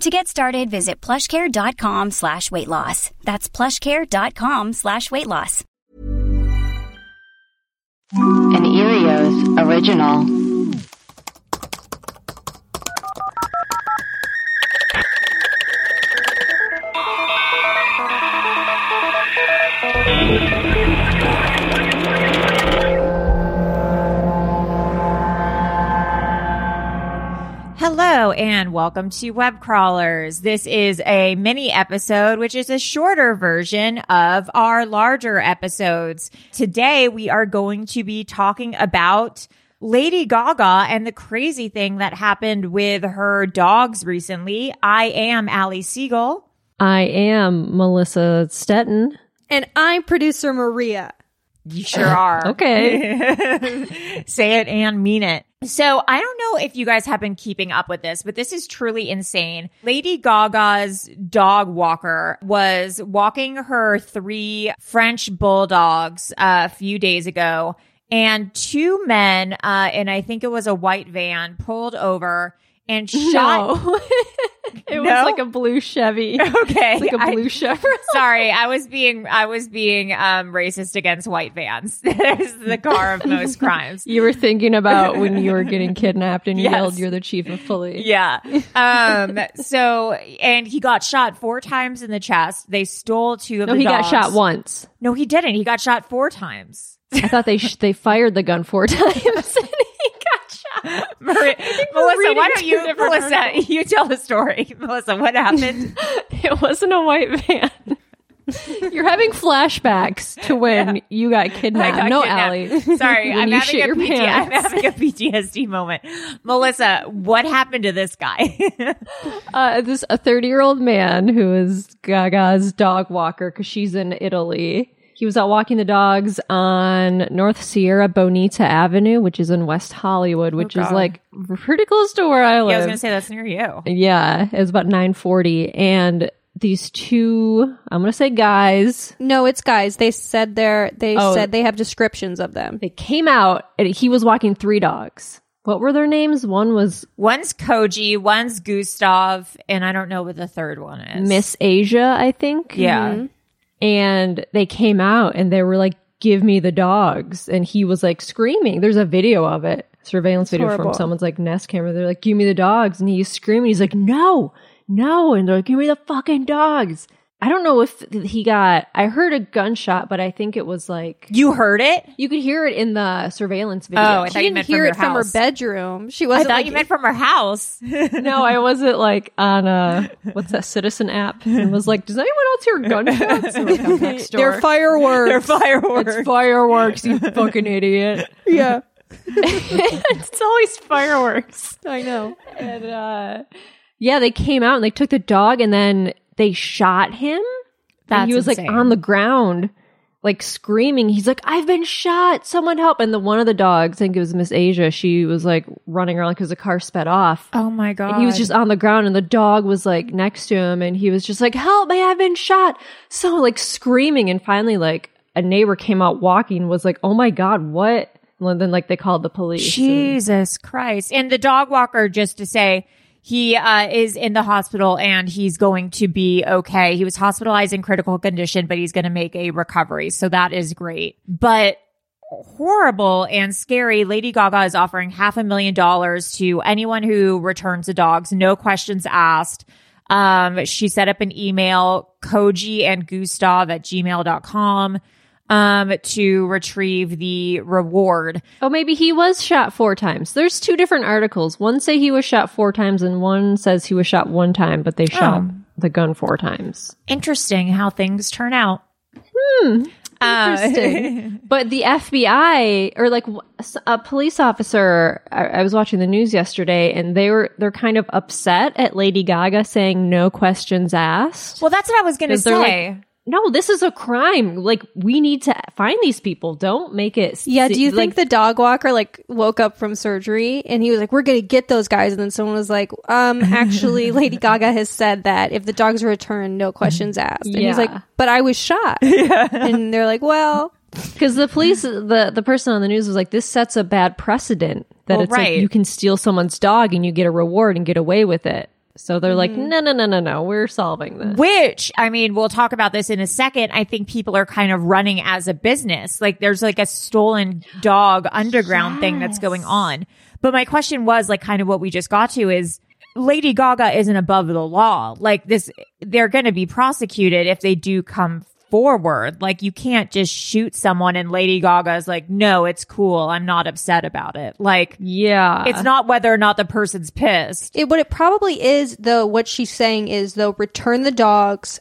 To get started, visit plushcare.com slash weight loss. That's plushcare.com slash weight loss. An Earios original. And welcome to Web Crawlers. This is a mini episode, which is a shorter version of our larger episodes. Today we are going to be talking about Lady Gaga and the crazy thing that happened with her dogs recently. I am Ali Siegel. I am Melissa Stetten. And I'm producer Maria. You sure are. Okay. Say it and mean it. So I don't know if you guys have been keeping up with this, but this is truly insane. Lady Gaga's dog walker was walking her three French bulldogs uh, a few days ago and two men, uh, and I think it was a white van pulled over and shot. No. it No? was like a blue Chevy. Okay. It's like a blue Chevrolet. Sorry, I was being I was being um racist against white vans. There's the car of most crimes. You were thinking about when you were getting kidnapped and you Yes. yelled, "You're the chief of police." Yeah. Um so and he got shot four times in the chest. They stole two of the No, he got shot once. No, he didn't. He got shot four times. I thought they sh- they fired the gun four times. and he got shot. Maria, we're Melissa, why don't you Melissa, articles. you tell the story. Melissa, what happened? It wasn't a white van. You're having flashbacks to when you got kidnapped. got no, kidnapped. Allie. Sorry, I'm having, PT- I'm having a PTSD moment. Melissa, what happened to this guy? uh, this a 30 year old man who is Gaga's dog walker because she's in Italy. He was out walking the dogs on North Sierra Bonita Avenue, which is in West Hollywood, oh, which is like pretty close to where I live. yeah, I was gonna say that's near you. Yeah, it was about 940. And these two, I'm going to say guys, No, it's guys. They said they're, they Oh. said they have descriptions of them. they came out and he was walking three dogs. What were their names? One was One's Koji, one's Gustav, and I don't know what the third one is. Miss Asia, I think. Yeah. Mm-hmm. And they came out and they were like give me the dogs. And he was like screaming. There's a video of it surveillance video horrible. from someone's like nest camera. They're like give me the dogs. And he's screaming. He's like no no. And they're like give me the fucking dogs i don't know if he got i heard a gunshot but i think it was like You heard it? you could hear it in the surveillance video Oh, I She didn't hear from it your from her bedroom. She wasn't I thought like, you meant from her house. no i wasn't like on a what's that citizen app and was like does anyone else hear gunshots like, next door." they're fireworks. They're fireworks. It's fireworks, you fucking idiot. yeah, it's always fireworks. I know. And uh Yeah, they came out and they took the dog and then they shot him. and That's he was insane. like on the ground, like screaming. He's like, "I've been shot! Someone help!" And the one of the dogs, I think it was Miss Asia, she was like running around because the car sped off. Oh my god. And he was just on the ground and the dog was like next to him and he was just like, help me, I've been shot. So like screaming. And finally, like a neighbor came out walking, was like, oh my God, what? And then like they called the police. and- Jesus Christ. And the dog walker, just to say, he uh, is in the hospital and he's going to be okay. He was hospitalized in critical condition, but he's going to make a recovery. So that is great. But horrible and scary. Lady Gaga is offering half a million dollars to anyone who returns the dogs, no questions asked. Um, she set up an email, koji and gustav at gmail.com, um, to retrieve the reward. Oh, maybe he was shot four times. There's two different articles. One say he was shot four times and one says he was shot one time, but they shot Oh. the gun four times. interesting how things turn out. Hmm. Uh, Interesting. but the FBI or like a police officer, I, I was watching the news yesterday and they were, they're kind of upset at Lady Gaga saying no questions asked. well, that's what I was going to say. like, no, this is a crime. Like we need to find these people. Don't make it. Yeah, do you like, think the dog walker like woke up from surgery and he was like, "We're gonna get those guys," and then someone was like, "Um, actually, Lady Gaga has said that if the dogs return, no questions asked." And he's like, "But I was shot," Yeah. and they're like, "Well, Because the police, the the person on the news was like, this sets a bad precedent that Well, it's right. like you can steal someone's dog and you get a reward and get away with it. So they're like, Mm-hmm. no, no, no, no, no, we're solving this. Which, I mean, we'll talk about this in a second. I think people are kind of running as a business. Like there's like a stolen dog underground thing that's going on. But my question was like kind of what we just got to is Lady Gaga isn't above the law. Like this, they're going to be prosecuted if they do come forward. Like you can't just shoot someone and Lady Gaga's like, no, it's cool. I'm not upset about it. Like Yeah, it's not whether or not the person's pissed. it, what it probably is though. What she's saying is though, return the dogs."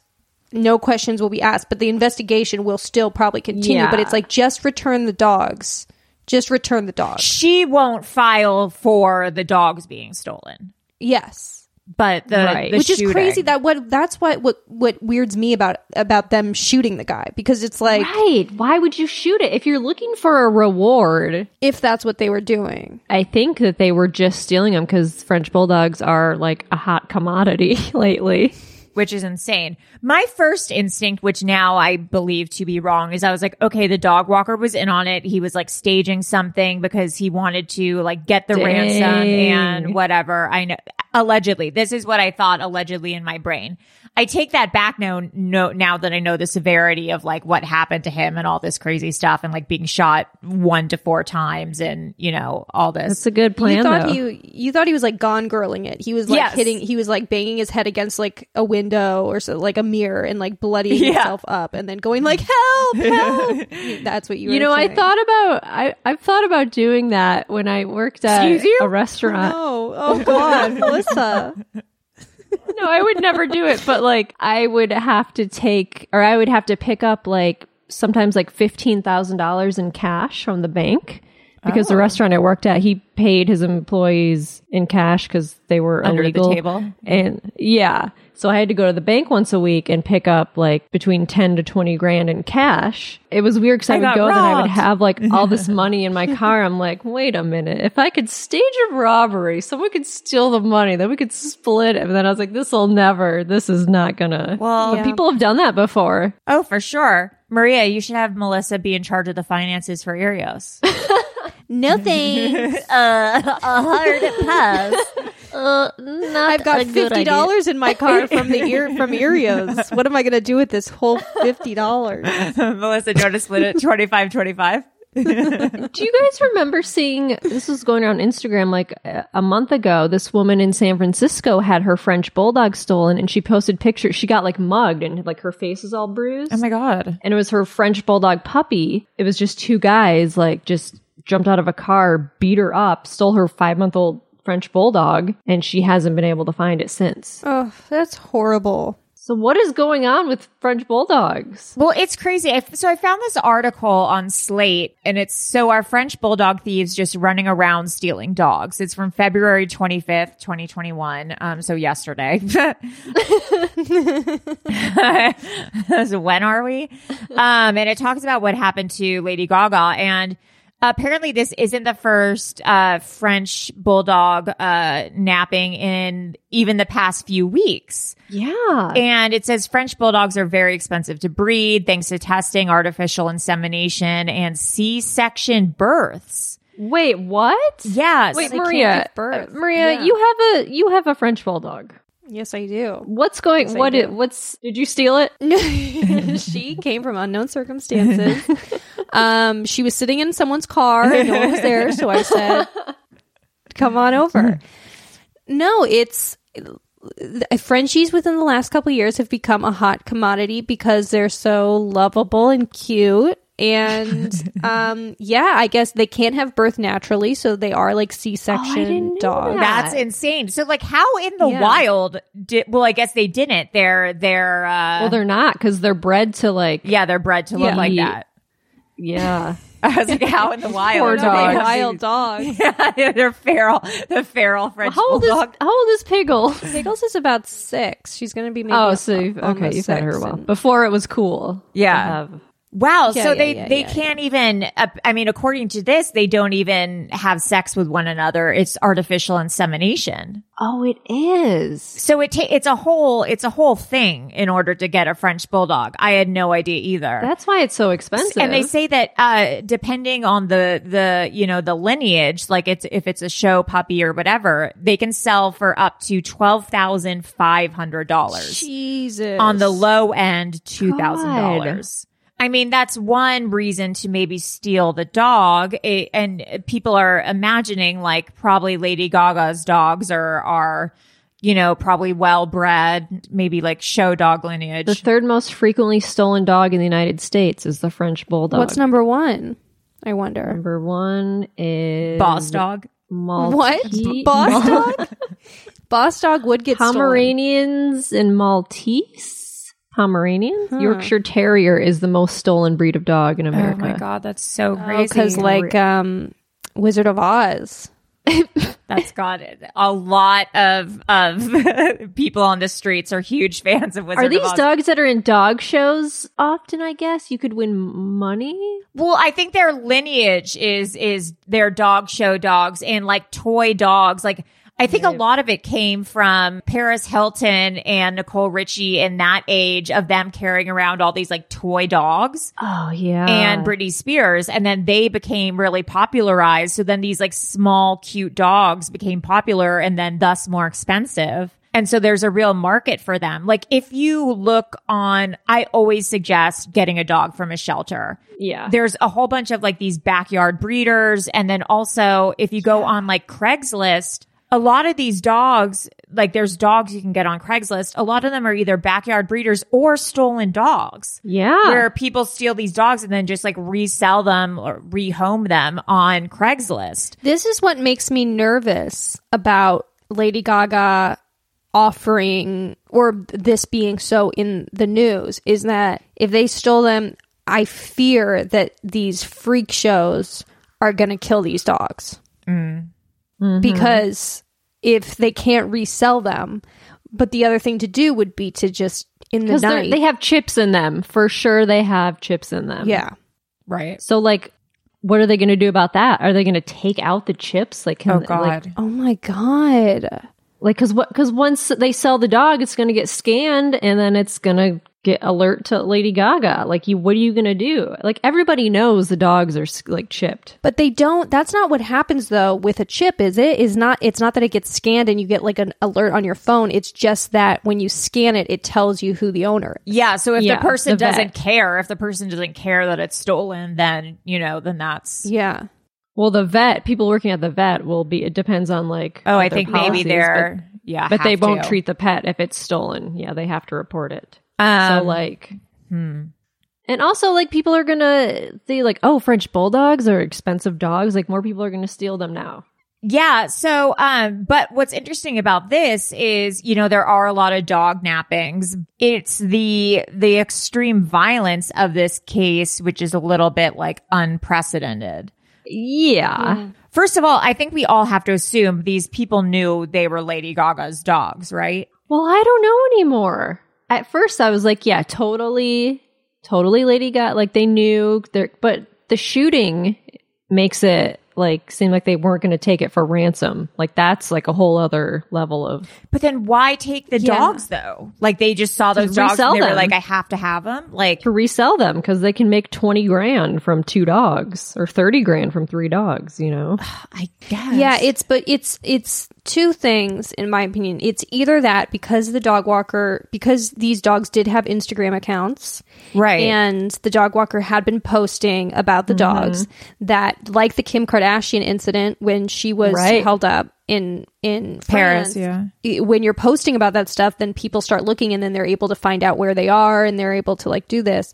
No questions will be asked, but the investigation will still probably continue. Yeah. But it's like just return the dogs, just return the dogs. She won't file for the dogs being stolen. Yes, but the, Right. the which is crazy that what that's what what what weirds me about about them shooting the guy because it's like right. Why would you shoot it if you're looking for a reward? if that's what they were doing I think that they were just stealing them because French bulldogs are like a hot commodity lately. which is insane. My first instinct, which now I believe to be wrong, is I was like, okay, the dog walker was in on it. He was like staging something because he wanted to like get the Dang. ransom and whatever. I know allegedly. This is what I thought allegedly in my brain. I take that back now, no, now that I know the severity of like what happened to him and all this crazy stuff and like being shot one to four times and, you know, all this. That's a good plan. you thought though. he you thought he was like gone girling it he was like Yes. hitting he was like banging his head against like a window or so like a mirror and like bloodying Yeah. himself up and then going like help help that's what you were You know, I thought about I I've thought about doing that when I worked at a restaurant. oh oh god melissa no, I would never do it, but like I would have to take or I would have to pick up like sometimes like $15,000 in cash from the bank because Oh. the restaurant I worked at, he paid his employees in cash cuz they were Under the illegal. table? And yeah, so I had to go to the bank once a week and pick up like between 10 to 20 grand in cash. It was weird cuz I, I would got go and then I would have like all this money in my car. I'm like, "Wait a minute. If I could stage a robbery, someone could steal the money, then we could split it." And then I was like, "This will never. This is not going to." Well, But people have done that before. Oh, for sure. Maria, you should have Melissa be in charge of the finances for Earios. no thanks uh, a hard pass. Uh, not I've got a good fifty dollars in my car from the ear from Earios. What am I gonna do with this whole fifty dollars? Melissa, do you want to split it 25 25? Do you guys remember seeing this was going around Instagram like a a month ago? This woman in San Francisco had her French bulldog stolen and she posted pictures. She got like mugged and like her face is all bruised. Oh my God. and it was her French bulldog puppy. It was just two guys like just jumped out of a car, beat her up, stole her five month old French bulldog, and she hasn't been able to find it since. Oh, that's horrible. So what is going on with French bulldogs? Well, it's crazy. I, so I found this article on Slate and it's so our French bulldog thieves just running around stealing dogs. It's from February 25th, 2021. Um, so yesterday. so when are we? Um, and it talks about what happened to Lady Gaga and apparently this isn't the first uh, French bulldog uh, napping in even the past few weeks. Yeah. And it says French bulldogs are very expensive to breed thanks to testing, artificial insemination, and C-section births. Wait, what? Yes. Wait, Maria. birth. uh, Maria, Yeah. you have a you have a French bulldog. Yes, I do. What's going? Yes, what? It, what's? Did you steal it? she came from unknown circumstances. um, she was sitting in someone's car and no one was there, so I said, "Come on over." No, it's Frenchies within the last couple of years have become a hot commodity because they're so lovable and cute. And um, yeah, I guess they can't have birth naturally, so they are like C-section didn't dogs. that. That's insane. So, like, how in the Yeah. wild did? Well, I guess they didn't. They're they're uh, well, they're not because they're bred to like. yeah, they're bred to look like that. Yeah. I was like, how in the wild? Poor do They're they wild these- dogs. Yeah, they're feral. The feral French how old is bulldog. How old is Piggle? Pickles is about six. She's going to be maybe Oh, so you've, okay, you've had her well. and- before it was cool. to Yeah. Wow. Yeah, so yeah, they yeah, they can't even. Uh, I mean, according to this, they don't even have sex with one another. It's artificial insemination. Oh, it is. So it ta- it's a whole it's a whole thing in order to get a French bulldog. I had no idea either. That's why it's so expensive. and they say that uh depending on the the you know the lineage like it's if it's a show puppy or whatever they can sell for up to $12,500 Jesus. on the low end $2,000 I mean, that's one reason to maybe steal the dog. It, and people are imagining like probably Lady Gaga's dogs are, are, you know, probably well bred, maybe like show dog lineage. the third most frequently stolen dog in the United States is the French bulldog. What's number one? I wonder. number one? Is boss dog. Maltese, What? Boss dog? Boss dog would get stolen. Pomeranians and Maltese. Pomeranian, Yorkshire Terrier is the most stolen breed of dog in America. Oh my God, that's so Oh, crazy. because like um, Wizard of Oz. That's got it. A lot of of people on the streets are huge fans of Wizard of Oz. Are these of Oz. dogs that are in dog shows often? I guess you could win money. Well, I think their lineage is is their dog show dogs and like toy dogs. Like I think a lot of it came from Paris Hilton and Nicole Richie in that age of them carrying around all these like toy dogs. Oh yeah, and Britney Spears. And then they became really popularized. So then these like small, cute dogs became popular and then thus more expensive. And so there's a real market for them. Like if you look on, I always suggest getting a dog from a shelter. yeah. There's a whole bunch of like these backyard breeders. And then also if you go on like Craigslist, a lot of these dogs, like there's dogs you can get on Craigslist. A lot of them are either backyard breeders or stolen dogs yeah. where people steal these dogs and then just like resell them or rehome them on Craigslist. This is what makes me nervous about Lady Gaga offering or this being so in the news is that if they stole them, I fear that these freak shows are going to kill these dogs. Mm. Mm-hmm. Because if they can't resell them, but the other thing to do would be to just in the night. they have chips in them for sure. They have chips in them. yeah. Right. So like, what are they going to do about that? Are they going to take out the chips? Like, can, Oh like, God. Oh my god. like because what? Because once they sell the dog, it's going to get scanned, and then it's going to get alert to Lady Gaga. Like, you, what are you going to do? Like, everybody knows the dogs are like chipped. But they don't. That's not what happens though with a chip, is it? Is not. It's not that it gets scanned and you get like an alert on your phone. It's just that when you scan it, it tells you who the owner. is. Yeah. So if Yeah, the person the doesn't care, if the person doesn't care that it's stolen, then, you know, then that's. Yeah. Well, the vet, people working at the vet will be. It depends on like. Oh, I their think maybe they're. yeah. But, but they won't to. treat the pet if it's stolen. Yeah, they have to report it. Um, so like. And also, like, people are gonna say, like, oh, French bulldogs are expensive dogs. Like, more people are gonna steal them now. Yeah. So, um, but what's interesting about this is, you know, there are a lot of dog nappings. It's the, the extreme violence of this case, which is a little bit like unprecedented. Yeah. First of all, I think we all have to assume these people knew they were Lady Gaga's dogs, right? Well, I don't know anymore. At first, I was like, yeah, totally, totally Lady Gaga. Like they knew there, but the shooting makes it like seem like they weren't going to take it for ransom. Like that's like a whole other level of. But then why take the Yeah. dogs though? Like they just saw those dogs and they were like, I have to have them. Like, To resell them because they can make 20 grand from two dogs or 30 grand from three dogs, you know? I guess. Yeah, it's but it's it's two things in my opinion. It's either that because the dog walker because these dogs did have Instagram accounts. right. And the dog walker had been posting about the mm-hmm. dogs that like the Kim Kardashian incident when she was Right. held up in in Paris, France. yeah. When you're posting about that stuff, then people start looking and then they're able to find out where they are and they're able to like do this.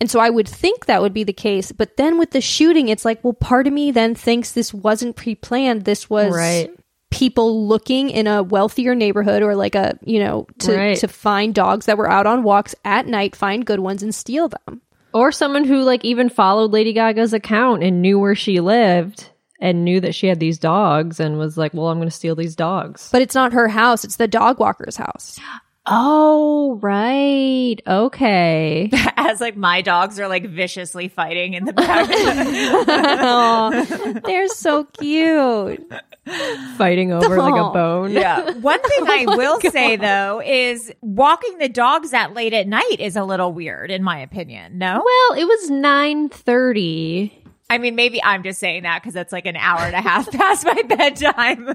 And so I would think that would be the case. But then with the shooting, it's like, well, part of me then thinks this wasn't pre planned. This was Right. People looking in a wealthier neighborhood or like a, you know, to, Right. to find dogs that were out on walks at night, find good ones and steal them. Or someone who like even followed Lady Gaga's account and knew where she lived and knew that she had these dogs and was like, well, I'm going to steal these dogs. But it's not her house, it's the dog walker's house. Oh, right. Okay. As like my dogs are like viciously fighting in the back. oh, they're so cute. Fighting over like a bone. yeah. One thing oh I will say though is walking the dogs that late at night is a little weird in my opinion. No? Well, it was 9:30. I mean, maybe I'm just saying that because it's like an hour and a half past my bedtime.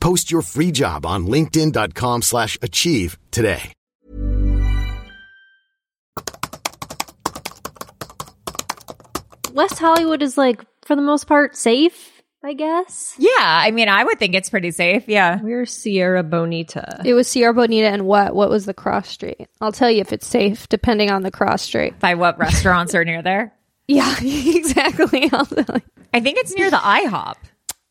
Post your free job on linkedin.com slash achieve today. West Hollywood is like for the most part safe, I guess. yeah. I mean, I would think it's pretty safe. Yeah. We're Sierra Bonita. It was Sierra Bonita and what? What was the cross street? I'll tell you if it's safe, depending on the cross street. By what restaurants are near there? Yeah, exactly. I'll tell you. I think it's near the IHOP.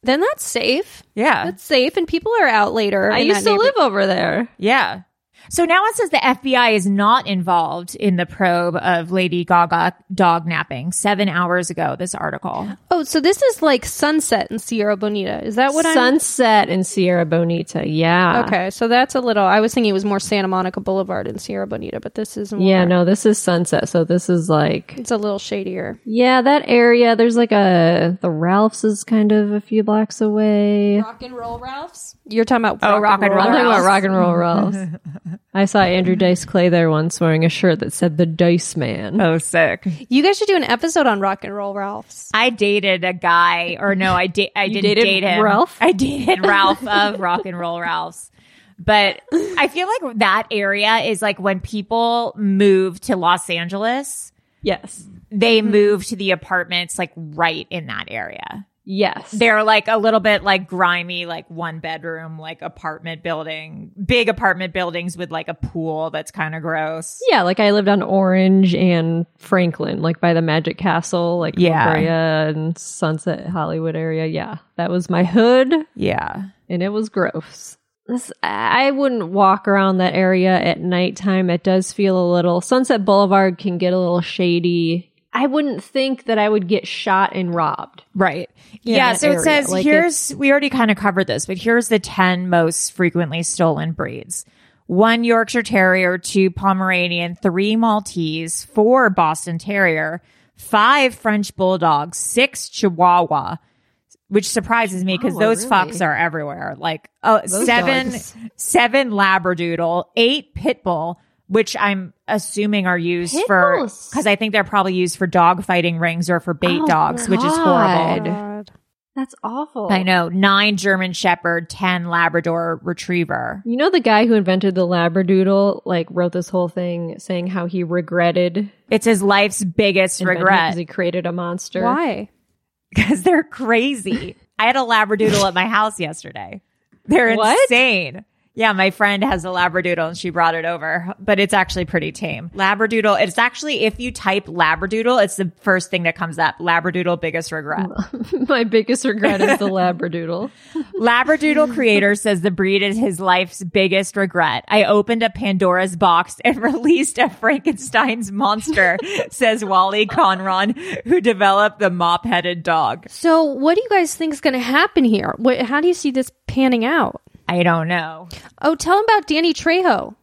Then that's safe. Yeah. That's safe, and people are out later. I used to live over there. Yeah. So now it says the FBI is not involved in the probe of Lady Gaga dog napping seven hours ago, this article. Oh, so this is like Sunset in Sierra Bonita. Is that what I'm? Sunset in Sierra Bonita. Yeah. Okay, so that's a little. I was thinking it was more Santa Monica Boulevard in Sierra Bonita, but this is more, Yeah, no, this is Sunset. So this is like, It's a little shadier. yeah, that area. There's like a, the Ralph's is kind of a few blocks away. Rock and Roll Ralph's. You're talking about Oh, Rock and Roll I'm talking about rock and roll Ralph's. I saw Andrew Dice Clay there once wearing a shirt that said the Dice Man. Oh, sick. You guys should do an episode on Rock and Roll Ralph's. I dated a guy, or no, I, da- I didn't dated date him. Ralph? I dated Ralph of Rock and Roll Ralph's. But I feel like that area is like when people move to Los Angeles, Yes. they mm-hmm. move to the apartments like right in that area. Yes. They're like a little bit like grimy, like one bedroom, like apartment building, big apartment buildings with like a pool that's kind of gross. Yeah, like I lived on Orange and Franklin, like by the Magic Castle, like Yeah. Brea and Sunset Hollywood area. Yeah, that was my hood, Yeah. and it was gross. This, I wouldn't walk around that area at nighttime. It does feel a little. Sunset Boulevard can get a little shady. I wouldn't think that I would get shot and robbed. Right. Yeah. that so it area. says Like, here's, we already kind of covered this, but here's the 10 most frequently stolen breeds one Yorkshire Terrier, two Pomeranian, three Maltese, four Boston Terrier, five French Bulldogs, six Chihuahua, which surprises me because Chihuahua, those really? fucks are everywhere. Like uh, seven, dogs. seven Labradoodle, eight Pit Bull. Which I'm assuming are used Pit for because I think they're probably used for dog fighting rings or for bait Oh, dogs, which is horrible. God. That's awful. I know. Nine German Shepherd, 10 Labrador Retriever. You know the guy who invented the Labradoodle, like wrote this whole thing saying how he regretted It's his life's biggest regret because he created a monster. Why? because they're crazy. I had a Labradoodle at my house yesterday. They're What? insane. Yeah, my friend has a Labradoodle and she brought it over, but it's actually pretty tame. Labradoodle, it's actually, if you type Labradoodle, it's the first thing that comes up. Labradoodle biggest regret. My biggest regret is the Labradoodle. Labradoodle creator says the breed is his life's biggest regret. I opened a Pandora's box and released a Frankenstein's monster, says Wally Conron, who developed the mop-headed dog. So, what do you guys think is going to happen here? What, how do you see this panning out? I don't know. Oh, tell him about Danny Trejo.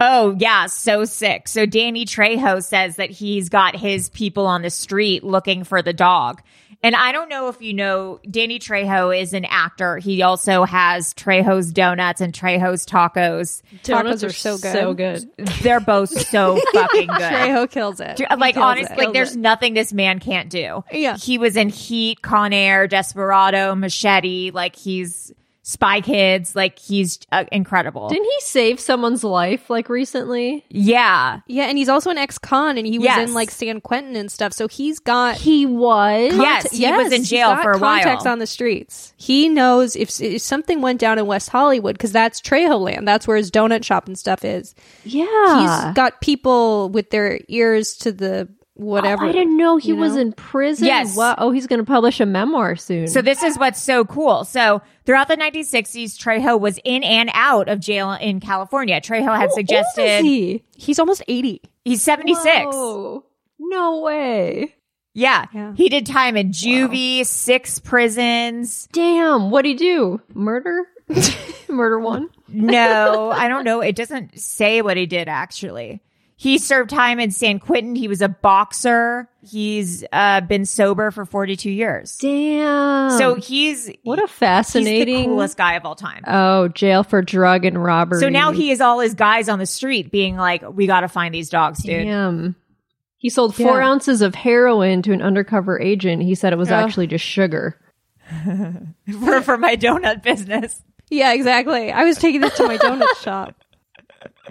Oh, yeah, so sick. So Danny Trejo says that he's got his people on the street looking for the dog. And I don't know if you know, Danny Trejo is an actor. He also has Trejo's Donuts and Trejo's Tacos. Tacos are so good. So good. They're both so fucking good. Trejo kills it. He like kills honestly, it. like there's nothing this man can't do. Yeah. he was in Heat, Con Air, Desperado, Machete. Like he's Spy Kids. Like he's uh, incredible. Didn't he save someone's life like recently? yeah, Yeah, and he's also an ex-con, and he was Yes. in like San Quentin and stuff. So he's got He was. Yes, he was in he's jail got for a while. contacts on the streets. He knows if, if something went down in West Hollywood because that's Trejo land. That's where his donut shop and stuff is. Yeah. He's got people with their ears to the whatever. Oh, I didn't know he you was know? in prison. Yes. What? Oh, he's going to publish a memoir soon. So this is what's so cool. So throughout the 1960s, Trejo was in and out of jail in California. Trejo had How suggested he? He's almost eighty. he's 76. Whoa. No way. Yeah. Yeah. He did time in juvie, six prisons. Damn. What'd he do? Murder? Murder one? No, I don't know. It doesn't say what he did actually. He served time in San Quentin. He was a boxer. He's uh, been sober for 42 years. Damn. So he's what a he's the fascinating. coolest guy of all time. Oh, jail for drug and robbery. So now he is all his guys on the street being like, we got to find these dogs, dude. Damn. He sold four Yeah. ounces of heroin to an undercover agent. He said it was Oh. actually just sugar. for, for my donut business. Yeah, exactly. I was taking this to my donut shop.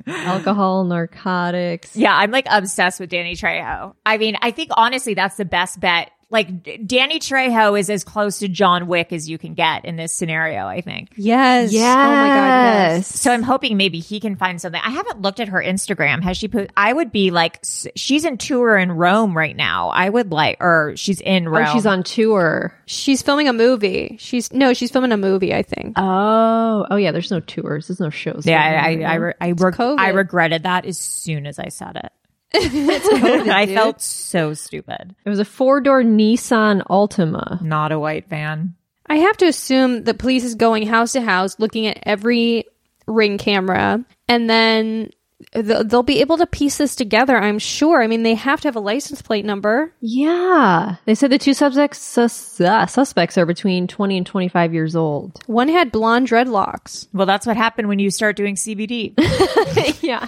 Alcohol, narcotics. Yeah, I'm like obsessed with Danny Trejo. I mean, I think honestly that's the best bet like Danny Trejo is as close to John Wick as you can get in this scenario, I think. Yes. Yes. Oh my god. Yes. So I'm hoping maybe he can find something. I haven't looked at her Instagram. Has she put? I would be like, she's in tour in Rome right now. I would like, or she's in oh, Rome. Oh, she's on tour. She's filming a movie. She's no, she's filming a movie. I think. Oh, oh yeah. There's no tours. There's no shows. Yeah, going I I, I, re- I, reg- COVID. I regretted that as soon as I said it. COVID, I dude. felt so stupid. it was a four door Nissan Altima. Not a white van. I have to assume the police is going house to house, looking at every ring camera, and then th- they'll be able to piece this together. I'm sure. I mean, they have to have a license plate number. Yeah, they said the two suspects sus- uh, suspects are between 20 and 25 years old. One had blonde dreadlocks. Well, that's what happened when you start doing CBD. yeah.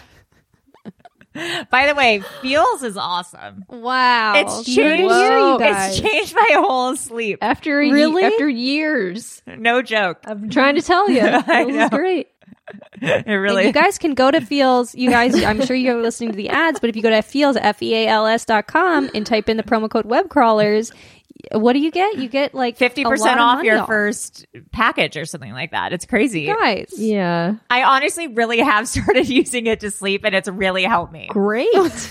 By the way, Feals is awesome. Wow, It's changed. you It's changed my whole sleep. After ye- Really? after years, No joke. I'm trying to tell you, it was great. It And really. you guys can go to Feals. You guys, I'm sure you're listening to the ads, but if you go to Feals, F E A L S dot com and type in the promo code web crawlers, what do you get? You get like Fifty a lot percent of off money your first package or something like that. It's crazy. Guys, Yeah, I honestly really have started using it to sleep, and it's really helped me great.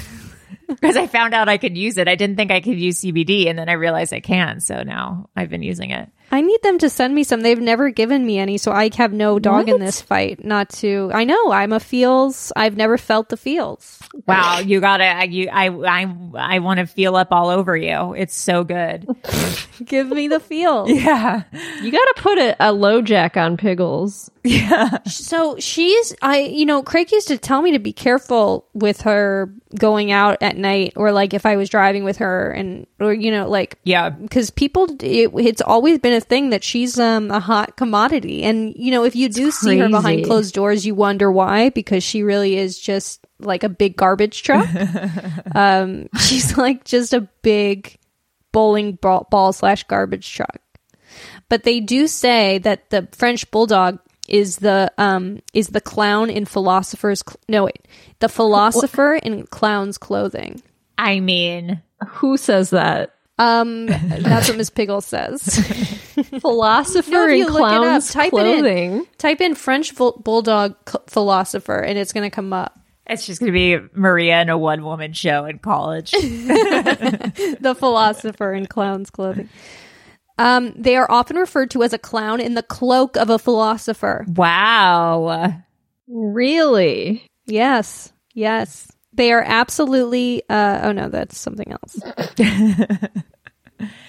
because I found out I could use it. I didn't think I could use CBD, and then I realized I can. So now I've been using it. I need them to send me some. They've never given me any, so I have no dog in this fight. Not to. I know I'm a feels. I've never felt the feels. Wow, you gotta. I- You, I, I, I want to feel up all over you. It's so good. Give me the feels. Yeah. you got to put a, a LoJack on Piggles. So she's. I. You know, Craig used to tell me to be careful with her going out at night, or like if I was driving with her, and or you know, like Yeah. because people it, it's always been a thing that she's um a hot commodity and you know if you do see her behind closed doors you wonder why because she really is just like a big garbage truck um she's like just a big bowling ball, ball slash garbage truck but they do say that the french bulldog is the um is the clown in philosopher's cl- no wait the philosopher in clown's clothing I mean, Who says that? um that's what miss piggle says Philosopher No, in you look it up, clown's type it in. clothing. Type in French fu- bulldog c- philosopher, and it's going to come up. it's just gonna be Maria in a one woman show in college. The philosopher in clown's clothing. Um, they are often referred to as a clown in the cloak of a philosopher. wow. Really? Yes, yes, they are absolutely. Uh, oh no, that's something else.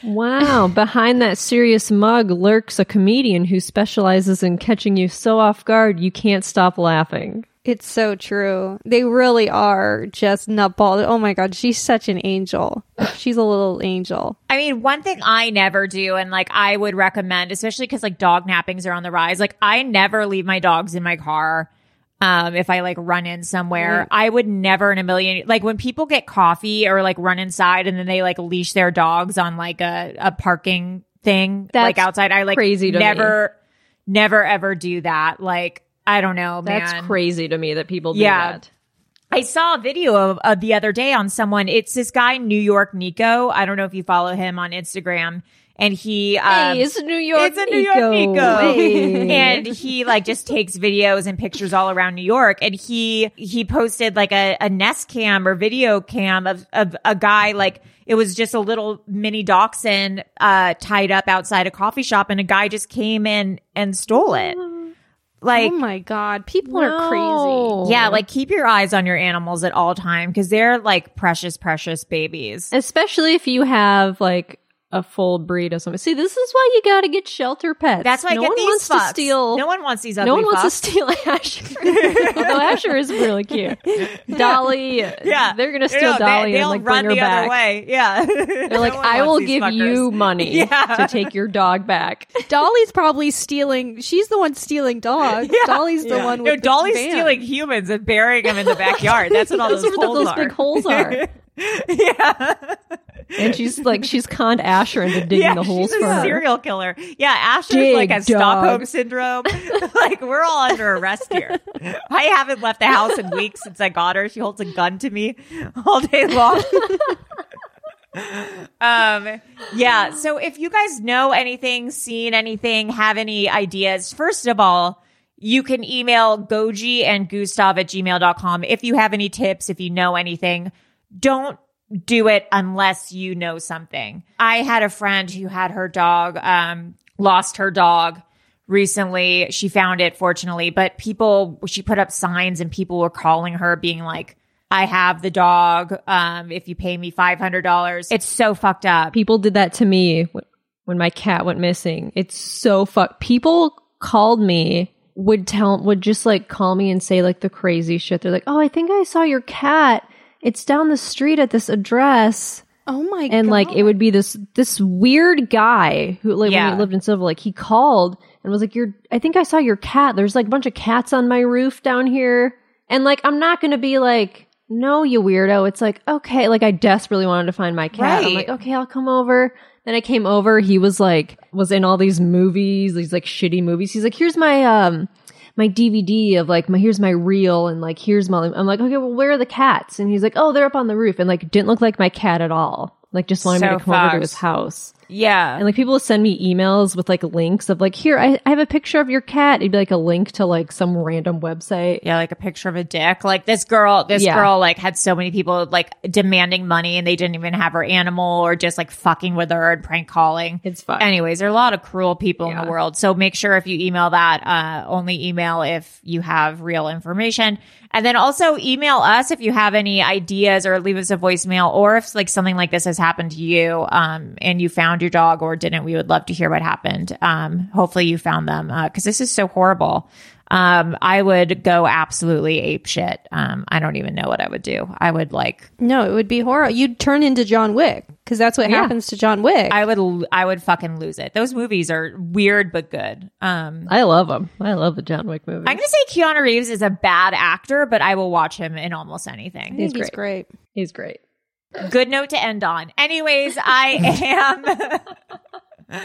Wow. Behind that serious mug lurks a comedian who specializes in catching you so off guard you can't stop laughing. It's so true. They really are just nutball. Oh my god, she's such an angel. She's a little angel. I mean, one thing I never do, and like I would recommend, especially because like dog nappings are on the rise. Like I never leave my dogs in my car. Um, if I like run in somewhere, I would never in a million like when people get coffee or like run inside and then they like leash their dogs on like a, a parking thing like outside. I like crazy to me. never, never ever do that. Like I don't know, That's man. crazy to me that people do Yeah. that. I saw a video of, of the other day on someone. It's this guy, New York Nico. I don't know if you follow him on Instagram. And he, um, Hey, it's New York it's a New York Nico. Hey. and he like just takes videos and pictures all around New York. And he, he posted like a, a Nest cam or video cam of, of a guy like, it was just a little mini dachshund, uh, tied up outside a coffee shop and a guy just came in and stole it. Like, oh my god, people are crazy. yeah, like keep your eyes on your animals at all time because they're like precious, precious babies. Especially if you have like a full breed of something. See, this is why you got to get shelter pets. That's why no I get one these wants fucks. to steal. No one wants these ugly no one wants fucks. to steal Asher. Although Asher is really cute. Dolly, Yeah, they're gonna No, steal no, Dolly they, and like run bring her the back. other way. Yeah, They're like, I will give you money Yeah. to take your dog back. Dolly's probably stealing. She's the one stealing dogs. Dolly's the one No, with Dolly's the van. stealing humans and burying them in the backyard. That's what all Those those, holes those are. big holes are. yeah, And she's like, she's conned Asher into digging yeah, the holes she's for a her. serial killer. Yeah, Asher's Dig, like a dog. Stockholm syndrome. like we're all under arrest here. I haven't left the house in weeks since I got her. She holds a gun to me all day long. um, yeah. So if you guys know anything, seen anything, have any ideas, first of all, you can email Koji and Gustav at gmail.com. If you have any tips, if you know anything, don't do it unless you know something. I had a friend who had her dog, um, lost her dog recently. She found it fortunately, but people, she put up signs and people were calling her being like, I have the dog. Um, if you pay me $500, it's so fucked up. People did that to me when my cat went missing. It's so fucked. People called me, would tell, would just like call me and say like the crazy shit. They're like, Oh, I think I saw your cat. It's down the street at this address. Oh my god. and like it would be this this weird guy who like when Yeah. he lived in Silver Lake, he called and was like, "You're, I think I saw your cat. There's like a bunch of cats on my roof down here." And like, I'm not gonna be like, "No, you weirdo." It's like, okay, like I desperately wanted to find my cat. I'm like, okay, I'll come over. Then I came over. He was like, was in all these movies, these like shitty movies. He's like, "Here's my um." My DVD of like my here's my reel and like here's my I'm like okay well where are the cats? And he's like oh they're up on the roof. And like didn't look like my cat at all. Like just wanted me to come over to his house Yeah. and like people will send me emails with like links of like, here, I, I have a picture of your cat. It'd be like a link to like some random website. Yeah, like a picture of a dick. Like this girl, this Yeah. girl like had so many people like demanding money and they didn't even have her animal or just like fucking with her and prank calling. It's fucked. Anyways, there are a lot of cruel people in the world. So make sure if you email that, uh, only email if you have real information. And then also email us if you have any ideas or leave us a voicemail or if like something like this has happened to you, um, and you found your dog or didn't, we would love to hear what happened. Um, hopefully you found them, uh, cause this is so horrible. Um, I would go absolutely ape shit. Um, I don't even know what I would do. I would like, No, it would be horror. You'd turn into John Wick because that's what Yeah. happens to John Wick. I would, I would fucking lose it. Those movies are weird but good. Um, I love them. I love the John Wick movie. I'm going to say Keanu Reeves is a bad actor, but I will watch him in almost anything. think he's great. great. He's great. Good note to end on. Anyways, I am. Uh,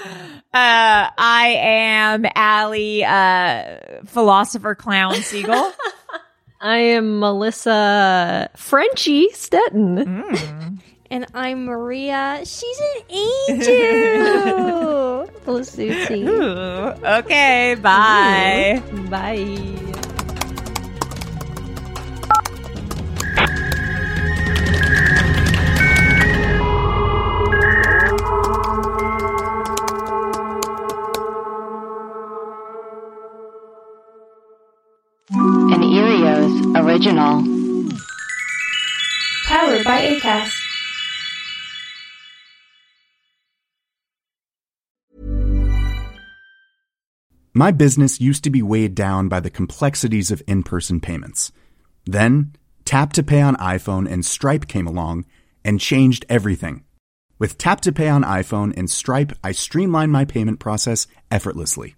I am Allie, uh, philosopher clown Siegel. I am Melissa Frenchie Stetten. And I'm Maria. She's an angel. Little Susie. Ooh, okay, bye. Bye. An Earios original. Powered by ACAST. My business used to be weighed down by the complexities of in person payments. Then, Tap to Pay on iPhone and Stripe came along and changed everything. With Tap to Pay on iPhone and Stripe, I streamlined my payment process effortlessly.